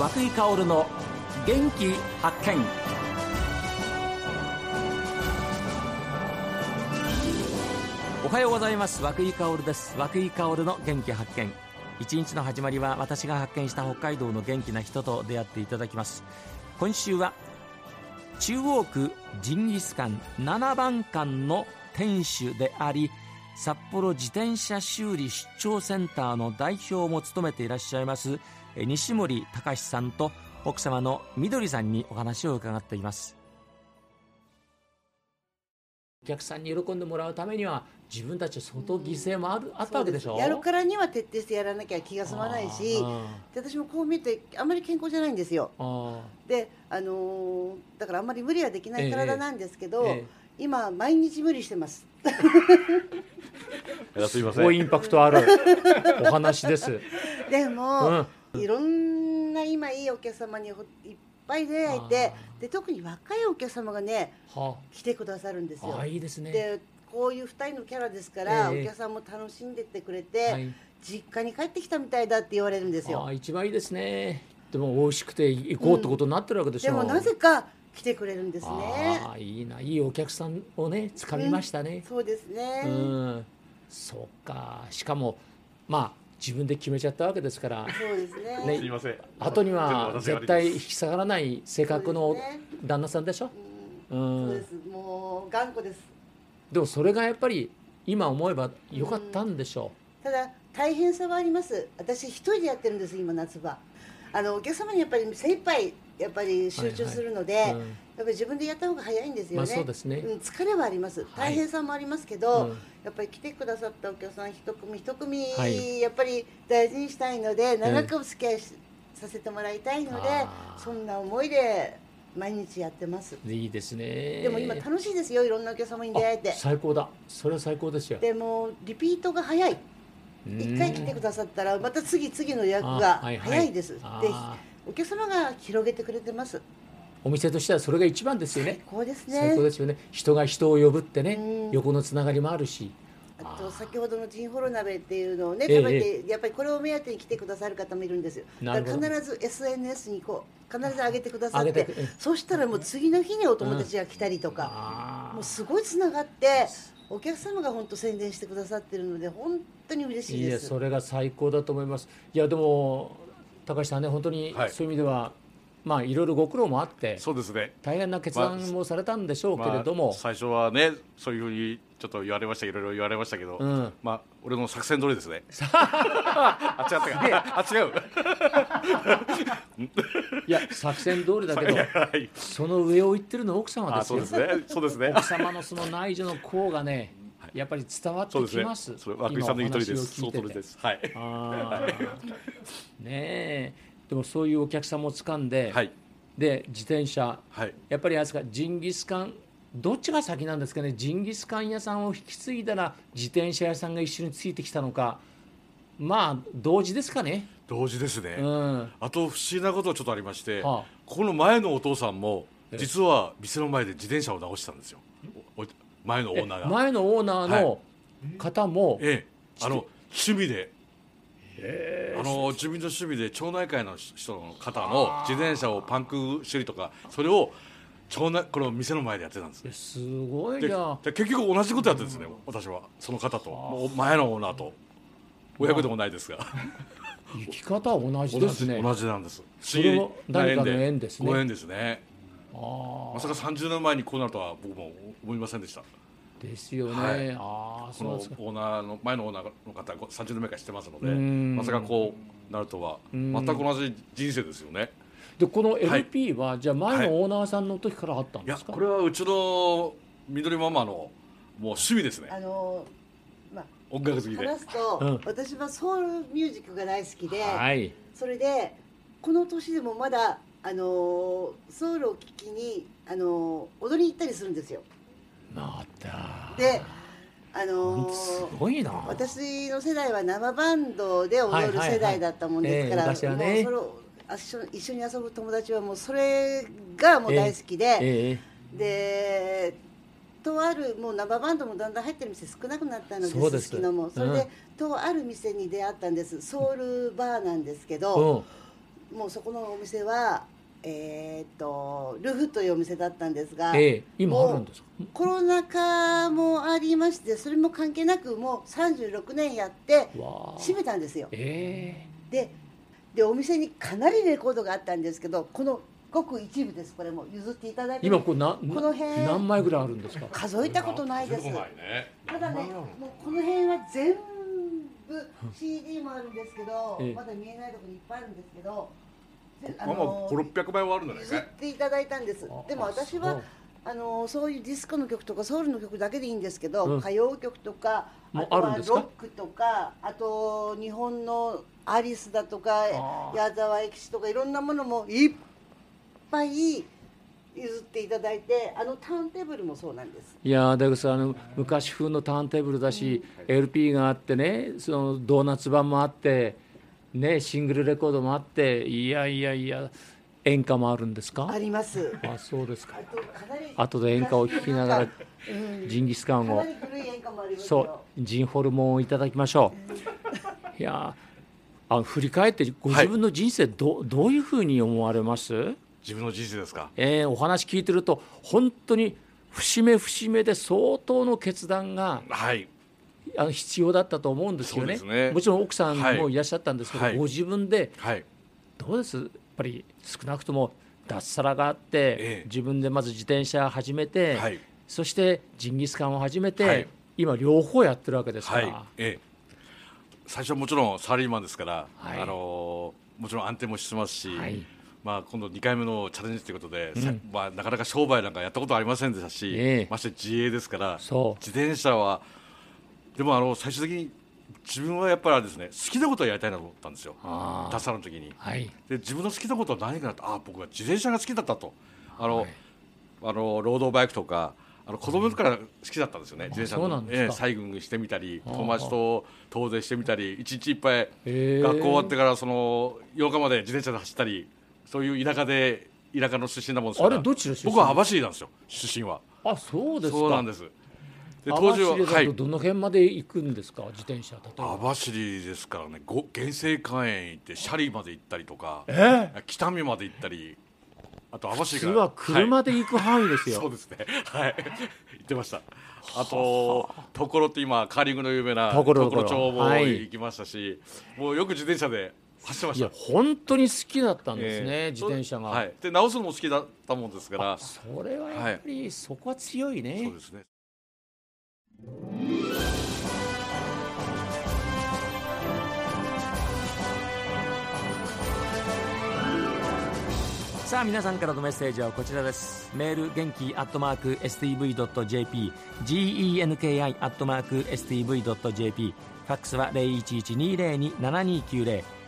和久井薫の元気発見。おはようございます。和久井薫です。和久井薫の元気発見。一日の始まりは私が発見した北海道の元気な人と出会っていただきます。今週は中央区ジンギスカン7番館の店主であり札幌自転車修理出張センターの代表も務めていらっしゃいます西森隆さんと奥様のみどりさんにお話を伺っています。お客さんに喜んでもらうためには自分たち相当犠牲もある、あったわけでしょ？やるからには徹底してやらなきゃ気が済まないしで私もこう見てあんまり健康じゃないんですよ。であのー、だからあんまり無理はできない体なんですけど、えええ、今毎日無理してますすいません。インパクトある。お話です。でも、うん、いろんな今いいお客様にいっぱい出会えてで特に若いお客様がね、はあ、来てくださるんですよ。あいいですね。でこういう2人のキャラですから、えー、お客さんも楽しんでってくれて、はい、実家に帰ってきたみたいだって言われるんですよ。あ一番いいですね。でも美味しくて行こうってことになってるわけでしょ、う。ん、でもなぜか来てくれるんですね。あいいないいお客さんをね掴みましたね。うん、そうですね。うん、そうか。しかもまあ自分で決めちゃったわけですから。そうですね。ね。すいません。後には絶対引き下がらない性格の旦那さんでしょ？う、ん、そうです。もう頑固です。でもそれがやっぱり今思えば良かったんでしょう、ただ大変さはあります。私一人でやってるんです今夏場。あのお客様にやっぱり精一杯やっぱり集中するので、はいはいうん、やっぱり自分でやった方が早いんですよね。まあ、そうね、うん、疲れはあります。大変さもありますけど、はいうん、やっぱり来てくださったお客さん一組一組、はい、やっぱり大事にしたいので長くお付き合いさせてもらいたいので、そんな思いで毎日やってます。いいですね。でも今楽しいですよ。いろんなお客様に出会えて。最高だ。それは最高ですよ。でもリピートが早い。一回来てくださったらまた次々の予約が早いです。はいはい、でお客様が広げてくれてます。お店としてはそれが一番ですよね。最高ですね。最高ですよね。人が人を呼ぶってね、横のつながりもあるし。あと先ほどのジンホロ鍋っていうのをね食べて、やっぱりこれを目当てに来てくださる方もいるんです。よだから必ず SNS にこう必ず上げてくださってそしたらもう次の日にお友達が来たりとか、うん、もうすごいつながってお客様が本当宣伝してくださってるので本当に嬉しいです。いやそれが最高だと思います。いやでも高橋さんね本当にそういう意味では、はい、まあいろいろご苦労もあってそうですね。大変な決断もされたんでしょうけれども、まあ、最初はねそういうふうにちょっと言われましたいろいろ言われましたけど、うん、まあ俺の作戦通りですね。あ。違ったあ違う。いや作戦通りだけど、はい、その上を言ってるの奥様ですよ。そうですね。そうですね。奥様のその内助の功がねやっぱり伝わってきます。そうですね。さんの言う通りです。そです。はい。ねえ。でもそういうお客さんも掴んで、はい、で自転車、はい、やっぱりあれですかジンギスカンどっちが先なんですかね？ジンギスカン屋さんを引き継いだら自転車屋さんが一緒についてきたのか。まあ同時ですかね？同時ですね、うん、あと不思議なことちょっとありまして、はあ、ここの前のお父さんも実は店の前で自転車を直したんですよ前のオーナーが。前のオーナーの方も、ええ、あの趣味で。あの自分の趣味で町内会の人の方の自転車をパンク修理とかそれを町内この店の前でやってたんですすごいな。結局同じことやってるんですね、私は。その方と。前のオーナーと。親子でもないですが。生き方は同じですね。同じなんです。それも誰かの縁ですね。ご縁ですねまさか30年前にこうなるとは僕も思いませんでした。ですよね、はい、あこのオーナーの前のオーナーの方30年目から知ってますのでまさかこうなるとは全く同じ人生ですよね。でこの LP は、はい、じゃあ前のオーナーさんの時からあったんですか、はい、これはうちの緑ママのもう趣味ですね。あのまあ、音楽好きで。話すと、うん、私はソウルミュージックが大好きで、はい、それでこの年でもまだあのソウルを聴きにあの踊りに行ったりするんですよ。なったであのー、すごいな。私の世代は生バンドで踊る世代だったもんですから、はいはいはい。えー、もうそれ一緒に遊ぶ友達はもうそれがもう大好きで、えー、でとあるもう生バンドもだんだん入ってる店少なくなったのです。すきのも。それで、うん、とある店に出会ったんです。ソウルバーなんですけど、もうそこのお店はえー、とルフというお店だったんですが、えー、今あるんですか？コロナ禍もありましてそれも関係なくもう36年やって閉めたんですよ。えー、ででお店にかなりレコードがあったんですけどこのごく一部です。これも譲っていただいて。今こなこの辺。何枚ぐらいあるんですか？数えたことないです、ね、ただねもうこの辺は全部 CD もあるんですけど、えー、まだ見えないところにいっぱいあるんですけどあの五六百倍はあるんだね。譲っていただいたんです。でも私はあのそういうディスコの曲とかソウルの曲だけでいいんですけど、うん、歌謡曲とかあとはロックとかあと日本のアリスだとか矢沢永吉とかいろんなものもいっぱい譲っていただいてあのターンテーブルもそうなんです。いやだからあの昔風のターンテーブルだし、うん、LP があってねそのドーナツ版もあってねシングルレコードもあっていやいやいや演歌もあるんですか？あります。あそうですか。あとで演歌を聴きながら、ジンギスカンをそうジンホルモンをいただきましょう、いやあ振り返ってご自分の人生ど,、はい、どういうふうに思われます？自分の人生ですか、えー、お話聞いてると本当に節目節目で相当の決断が、はい、あの必要だったと思うんですよね、ね、もちろん奥さんもいらっしゃったんですけど、はい、ご自分で、はい、どうです？やっぱり少なくとも脱サラがあって、ええ、自分でまず自転車始めて、はい、そしてジンギスカンを始めて、今両方やってるわけですから、え、最初はもちろんサラリーマンですから、あのもちろん安定もしてますし、まあ、今度2回目のチャレンジということで、うん、まあ、なかなか商売なんかやったことありませんでしたし、えまして自営ですから自転車はでもあの最終的に自分はやっぱりですね好きなことをやりたいなと思ったんですよ。脱サラの時に、はい、で自分の好きなことは何かなとあ僕は自転車が好きだったと。あの、はい、あのロードバイクとかあの子供から好きだったんですよね、自転車の、えー、サイクリしてみたり友達と遠出してみたり一日いっぱい学校終わってからその8日まで自転車で走ったりそういう田舎で田舎の出身なもんですから。僕は網走なんですよ出身は。あそうですそうなんです。で当時ははい。どの辺まで行くんですか、自転車網走ですからね。ご原生花園行ってシャリまで行ったりとか、えー、北見まで行ったりあと網走からは車で行く範囲ですよ、はい、そうですね。はい。行ってました。あとところって今カーリングの有名なところ町も行きましたし、はい、もうよく自転車で走ってました。本当に好きだったんですね、えー、自転車が、はい、で直すのも好きだったもんですから。それはやっぱり、そこは強いね。そうですね。さあ皆さんからのメッセージはこちらです。メール元気アットマーク STV.jp genki アットマーク STV.jp ファックスは0112027290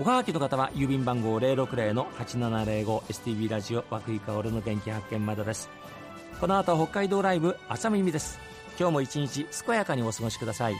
おはがきの方は郵便番号 060-8705STV ラジオ和久井薫の元気発見までです。この後北海道ライブ朝耳です。今日も一日健やかにお過ごしください。